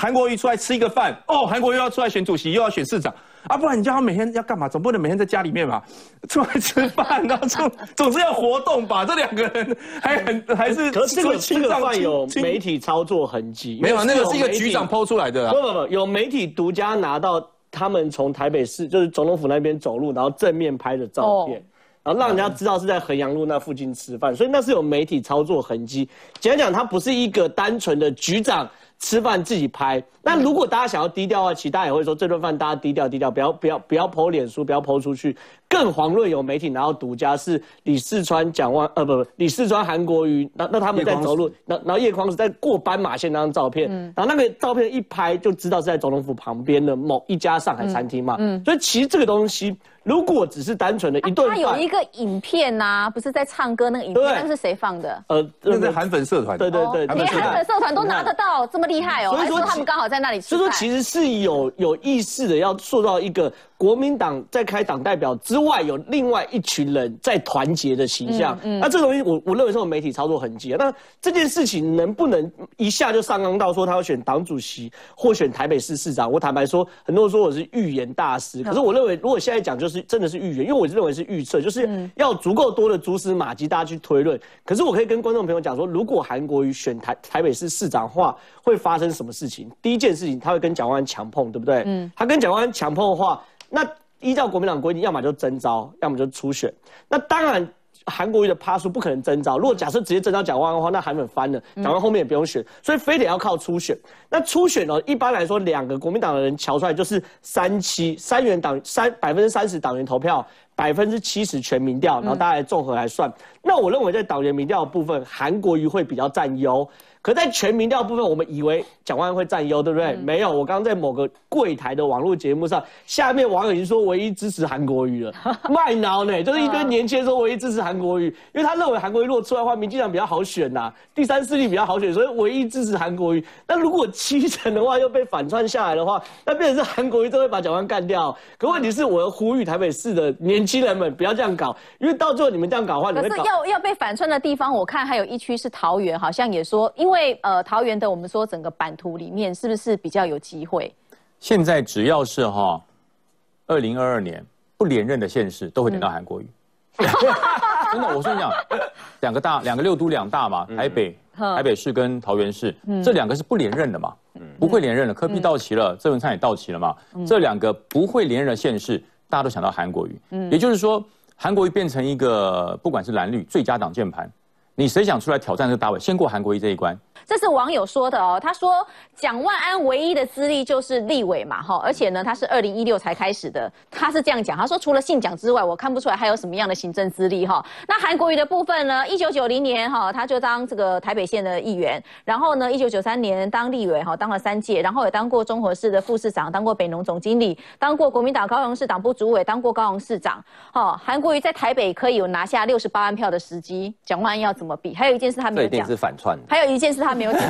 韩国瑜出来吃一个饭，哦，韩国瑜要出来选主席，又要选市长。啊，不然你叫他每天要干嘛？总不能每天在家里面吧，出来吃饭，然后总总是要活动吧？这两个人还很还是可是这个这个饭有媒体操作痕迹，没有那个是一个局长抛出来的，不不不，有媒体独家拿到他们从台北市就是总统府那边走路，然后正面拍的照片，然后让人家知道是在衡阳路那附近吃饭，所以那是有媒体操作痕迹。简单讲，他不是一个单纯的局长。吃饭自己拍，那如果大家想要低调的话，其实大家也会说这顿饭大家低调低调，不要不要不要剖脸书，不要剖出去。更遑论有媒体拿到独家是李四川、蒋万呃不不李四川、韩国瑜，那那他们在走路，那然后叶匡是在过斑马线那张照片，然后那个照片一拍就知道是在总统府旁边的某一家上海餐厅嘛，嗯所以其实这个东西。如果只是单纯的一顿他有一个影片呐，不是在唱歌那个影片，那是谁放的？呃，那个韩粉社团。对对对，连韩粉社团都拿得到，这么厉害哦！所以说他们刚好在那里。所以说其实是有有意识的要塑造一个。国民党在开党代表之外，有另外一群人在团结的形象。那这东西，我我认为是有媒体操作痕迹。那这件事情能不能一下就上纲到说他要选党主席或选台北市市长？我坦白说，很多人说我是预言大师，可是我认为，如果现在讲就是真的是预言，因为我认为是预测，就是要足够多的蛛丝马迹，大家去推论。可是我可以跟观众朋友讲说，如果韩国瑜选台台北市市长话，会发生什么事情？第一件事情，他会跟蒋万安强碰，对不对？嗯，他跟蒋万安强碰的话。那依照国民党规定，要么就征召，要么就初选。那当然，韩国瑜的趴数不可能征召。如果假设直接征召蒋万安的话，那韩粉翻了，蒋万后面也不用选，所以非得要靠初选。那初选呢，一般来说，两个国民党的人瞧出来就是三七三元党三百分之三十党员投票，百分之七十全民调，然后大家综合来算。那我认为在党员民调的部分，韩国瑜会比较占优。可在全民调部分，我们以为蒋万安会占优，对不对？没有，我刚刚在某个柜台的网络节目上，下面网友已经说唯一支持韩国瑜了，卖脑呢，就是一堆年轻人说唯一支持韩国瑜，因为他认为韩国瑜如果出来的话，民进党比较好选呐，第三势力比较好选，所以唯一支持韩国瑜。那如果七成的话又被反串下来的话，那变成是韩国瑜都会把蒋万干掉。可问题是，我要呼吁台北市的年轻人们不要这样搞，因为到最后你们这样搞的话，可是要要被反串的地方，我看还有一区是桃园，好像也说因。因为呃，桃园的我们说整个版图里面是不是比较有机会？现在只要是哈，二零二二年不连任的县市都会点到韩国瑜。真的，我跟你讲，两个大，两个六都两大嘛，台北、台北市跟桃园市，这两个是不连任的嘛，不会连任的。科比到齐了，郑文灿也到齐了嘛，这两个不会连任的县市，大家都想到韩国瑜。也就是说，韩国瑜变成一个不管是蓝绿最佳挡箭盘。你谁想出来挑战这个大位？先过韩国瑜这一关。这是网友说的哦，他说蒋万安唯一的资历就是立委嘛，哈，而且呢他是二零一六才开始的，他是这样讲，他说除了姓蒋之外，我看不出来还有什么样的行政资历哈。那韩国瑜的部分呢，一九九零年哈他就当这个台北县的议员，然后呢一九九三年当立委哈当了三届，然后也当过中和市的副市长，当过北农总经理，当过国民党高雄市党部主委，当过高雄市长。哈，韩国瑜在台北可以有拿下六十八万票的时机，蒋万安要怎么比？还有一件事他没有讲，是 反串。还有一件事他。没有讲，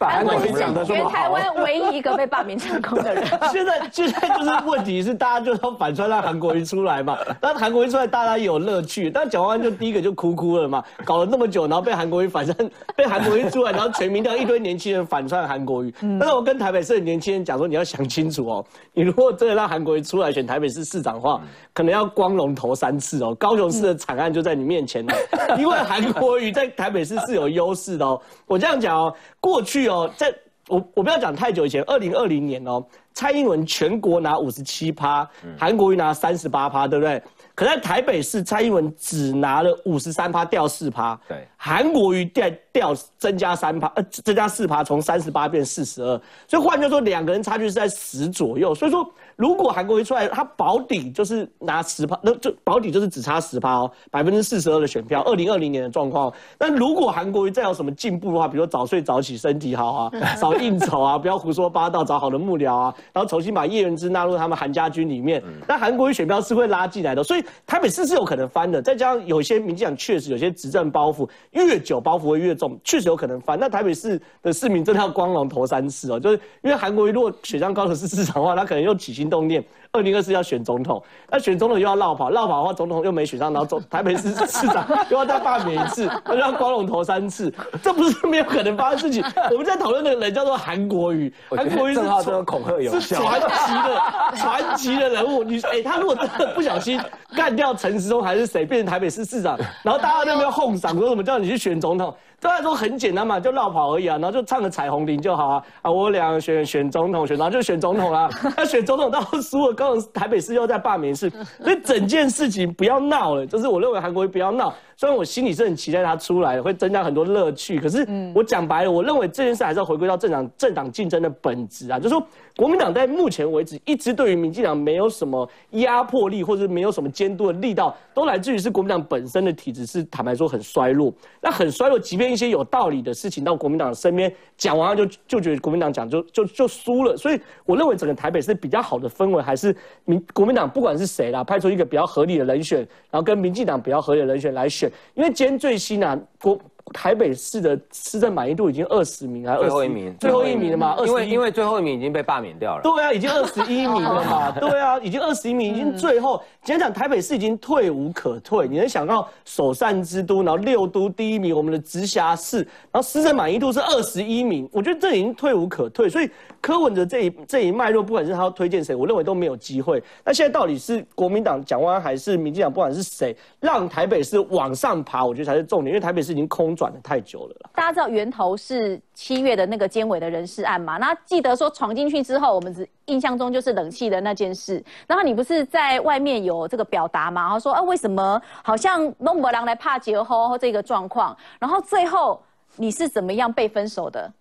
韩国瑜讲的全台湾唯一一个被罢免成功的人。现在现在就是问题是，大家就说反串让韩国瑜出来嘛。但韩国瑜出来，大家有乐趣。但蒋万安就第一个就哭哭了嘛，搞了那么久，然后被韩国瑜反串被韩国瑜出来，然后全民调一堆年轻人反串韩国瑜。但是我跟台北市的年轻人讲说，你要想清楚哦，你如果真的让韩国瑜出来选台北市市长的话，可能要光荣投三次哦。高雄市的惨案就在你面前了，因为韩国瑜在台北市是有优势的哦。我这样讲哦。过去哦，在我我不要讲太久以前，二零二零年哦，蔡英文全国拿五十七趴，韩国瑜拿三十八趴，对不对？可在台北市，蔡英文只拿了五十三趴，掉四趴。对，韩国瑜掉掉增加三趴，呃，增加四趴，从三十八变四十二。所以换句话说，两个人差距是在十左右。所以说。如果韩国瑜出来，他保底就是拿十趴，那就保底就是只差十趴哦，百分之四十二的选票。二零二零年的状况，那如果韩国瑜再有什么进步的话，比如说早睡早起，身体好啊，少应酬啊，不要胡说八道，找好的幕僚啊，然后重新把叶元之纳入他们韩家军里面，那韩国瑜选票是会拉进来的。所以台北市是有可能翻的，再加上有些民进党确实有些执政包袱，越久包袱会越重，确实有可能翻。那台北市的市民真的要光荣投三次哦，就是因为韩国瑜如果选上高雄市市长的话，他可能又起心。动念，二零二四要选总统，那选总统又要绕跑，绕跑的话总统又没选上，然后总 台北市市长 又要再罢免一次，又要光荣投三次，这不是没有可能发生事情。我们在讨论的人叫做韩国瑜，韩国瑜正好这个恐吓有是传奇的传奇的人物。你哎，他如果真的不小心干掉陈时中还是谁，变成台北市市长，然后大家在那边哄嗓说什么叫你去选总统？对来说很简单嘛，就绕跑而已啊，然后就唱个彩虹铃就好啊啊！我俩选选总统，选然后就选总统啦。他选总统到输了，刚好台北市又在罢免市，所以整件事情不要闹了。就是我认为韩国瑜不要闹，虽然我心里是很期待他出来，会增加很多乐趣。可是我讲白了，我认为这件事还是要回归到政党政党竞争的本质啊，就是说国民党在目前为止一直对于民进党没有什么压迫力，或者没有什么监督的力道，都来自于是国民党本身的体制是坦白说很衰弱。那很衰弱，即便一些有道理的事情到国民党身边讲完了就就觉得国民党讲就就就输了，所以我认为整个台北是比较好的氛围，还是民国民党不管是谁啦，派出一个比较合理的人选，然后跟民进党比较合理的人选来选，因为今天最新啊国。台北市的市政满意度已经二十名，还最后一名，最后一名了嘛？因为因为最后一名已经被罢免掉了。对啊，已经二十一名了嘛？对啊，已经二十一名，已经最后。今天讲台北市已经退无可退，你能想到首善之都，然后六都第一名，我们的直辖市，然后市政满意度是二十一名，我觉得这已经退无可退。所以柯文哲这一这一脉络，不管是他要推荐谁，我认为都没有机会。那现在到底是国民党蒋万还是民进党，不管是谁让台北市往上爬，我觉得才是重点，因为台北市已经空。转的太久了大家知道源头是七月的那个监委的人事案嘛？那记得说闯进去之后，我们只印象中就是冷气的那件事。然后你不是在外面有这个表达嘛？然后说啊，为什么好像弄不郎来怕结婚这个状况？然后最后你是怎么样被分手的？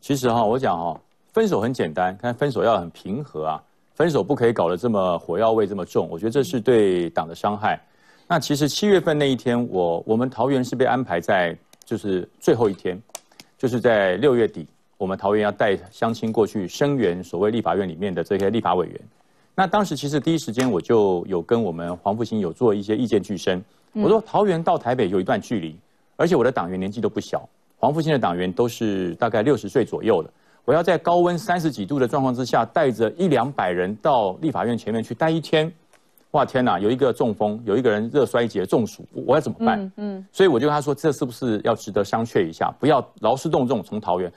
其实哈，我讲哈，分手很简单，但分手要很平和啊，分手不可以搞得这么火药味这么重。我觉得这是对党的伤害。那其实七月份那一天，我我们桃园是被安排在。就是最后一天，就是在六月底，我们桃园要带乡亲过去声援所谓立法院里面的这些立法委员。那当时其实第一时间我就有跟我们黄复兴有做一些意见俱生。我说桃园到台北有一段距离，而且我的党员年纪都不小，黄复兴的党员都是大概六十岁左右的。我要在高温三十几度的状况之下，带着一两百人到立法院前面去待一天。哇天哪！有一个中风，有一个人热衰竭中暑，我要怎么办？嗯，所以我就跟他说，这是不是要值得商榷一下？不要劳师动众从桃园。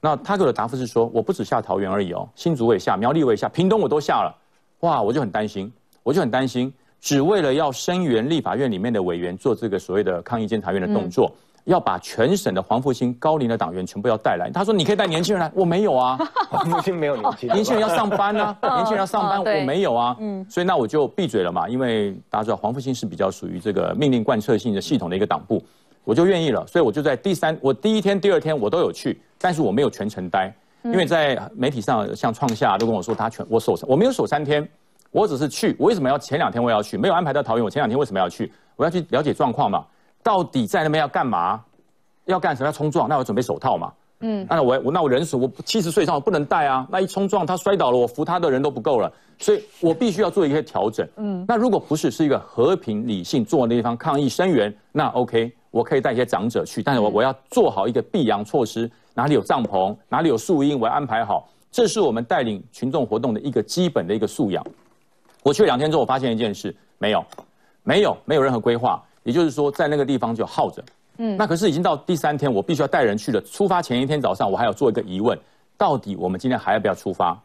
那他给我的答复是说，我不止下桃园而已哦，新竹我也下，苗栗我也下，屏东我都下了。哇，我就很担心，我就很担心，只为了要声援立法院里面的委员做这个所谓的抗议监察院的动作。要把全省的黄复兴高龄的党员全部要带来。他说：“你可以带年轻人来。”我没有啊，黄复兴没有年轻人，年轻人要上班啊，年轻人要上班，我没有啊。嗯，所以那我就闭嘴了嘛，因为大家知道黄复兴是比较属于这个命令贯彻性的系统的一个党部，我就愿意了。所以我就在第三，我第一天、第二天我都有去，但是我没有全程待，因为在媒体上像创下都跟我说他全我守我没有守三天，我只是去。我为什么要前两天我要去？没有安排到桃园，我前两天为什么要去？我要去了解状况嘛。到底在那边要干嘛？要干什么？要冲撞？那我准备手套嘛。嗯，那我我那我人数我七十岁以上我不能带啊。那一冲撞他摔倒了，我扶他的人都不够了，所以我必须要做一些调整。嗯，那如果不是是一个和平理性做那地方抗议声援，那 OK，我可以带一些长者去，但是我我要做好一个避阳措施，哪里有帐篷，哪里有树荫，我要安排好。这是我们带领群众活动的一个基本的一个素养。我去两天之后，我发现一件事，没有，没有，没有任何规划。也就是说，在那个地方就耗着。嗯，那可是已经到第三天，我必须要带人去了。出发前一天早上，我还要做一个疑问：到底我们今天还要不要出发？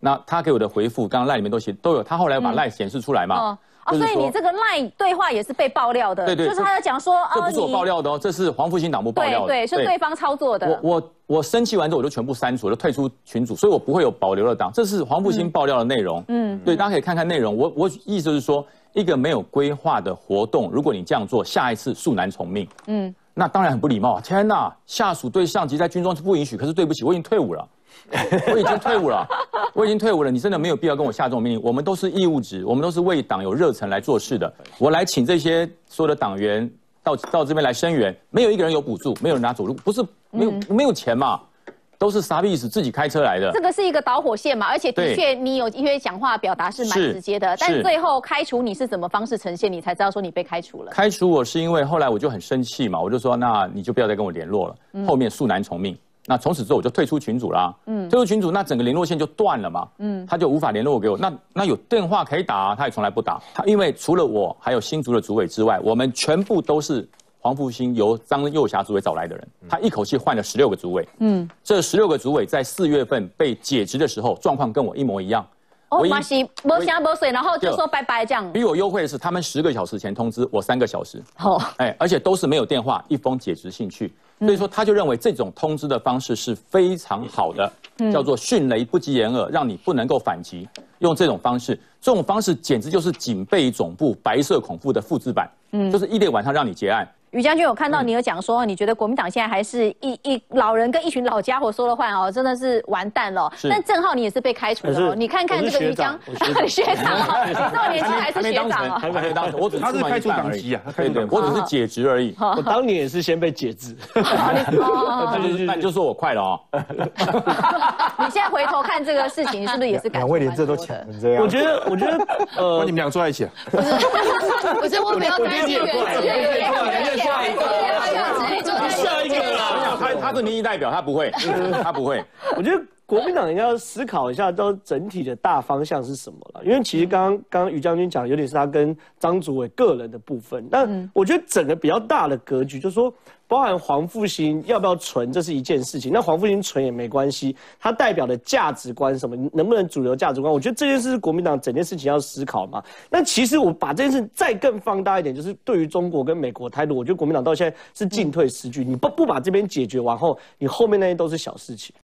那他给我的回复，刚刚赖里面都写都有。他后来把赖显示出来嘛？哦，所以你这个赖对话也是被爆料的。对对，就是他在讲说，这不是我爆料的哦，这是黄复兴党部爆料的。对对，是对方操作的。我我我生气完之后，我就全部删除，就退出群组，所以我不会有保留的档。这是黄复兴爆料的内容。嗯，对，大家可以看看内容。我我意思是说。一个没有规划的活动，如果你这样做，下一次恕难从命。嗯，那当然很不礼貌啊！天哪，下属对上级在军中是不允许。可是对不起，我已经退伍了，我已经退伍了，我已经退伍了。你真的没有必要跟我下这种命令。我们都是义务职，我们都是为党有热忱来做事的。我来请这些所有的党员到到这边来声援，没有一个人有补助，没有人拿走路，不是没有没有钱嘛？都是啥意思？自己开车来的。这个是一个导火线嘛，而且的确你有一些讲话表达是蛮直接的，但最后开除你是怎么方式呈现？你才知道说你被开除了。开除我是因为后来我就很生气嘛，我就说那你就不要再跟我联络了，后面恕难从命。那从此之后我就退出群组啦。嗯，退出群组，那整个联络线就断了嘛。嗯，他就无法联络给我。那那有电话可以打，他也从来不打。他因为除了我，还有新竹的主委之外，我们全部都是黄复兴由张幼霞主委找来的人。他一口气换了十六个主委。嗯，这十六个主委在四月份被解职的时候，状况跟我一模一样。我马西没香没水，然后就说拜拜这样。比我优惠的是，他们十个小时前通知我三个小时。好，哎，而且都是没有电话，一封解职信去。所以说，他就认为这种通知的方式是非常好的，叫做迅雷不及掩耳，让你不能够反击。用这种方式，这种方式简直就是警备总部白色恐怖的复制版。嗯，就是一天晚上让你结案。于将军我看到你有讲说，你觉得国民党现在还是一一老人跟一群老家伙说了话哦，真的是完蛋了。但郑浩你也是被开除了，你看看这个于将学长，这么年轻还是学长啊？还没当，我只他是开除党籍啊，对对，我只是解职而已。我当年也是先被解职，那就说我快了哦。你现在回头看这个事情，是不是也是感？两位连这都抢成这样，我觉得，我觉得，呃，你们俩坐在一起啊？不是，不是，我没有担心原下一个，下一个啦！他他是民意代表，他不会，他不会。我觉得国民党应该要思考一下，到整体的大方向是什么了。因为其实刚刚刚刚于将军讲，有点是他跟张祖伟个人的部分。但我觉得整个比较大的格局，就是说。包含黄复兴要不要存，这是一件事情。那黄复兴存也没关系，他代表的价值观什么，能不能主流价值观？我觉得这件事是国民党整件事情要思考嘛。那其实我把这件事再更放大一点，就是对于中国跟美国态度，我觉得国民党到现在是进退失据。你不不把这边解决完后，你后面那些都是小事情。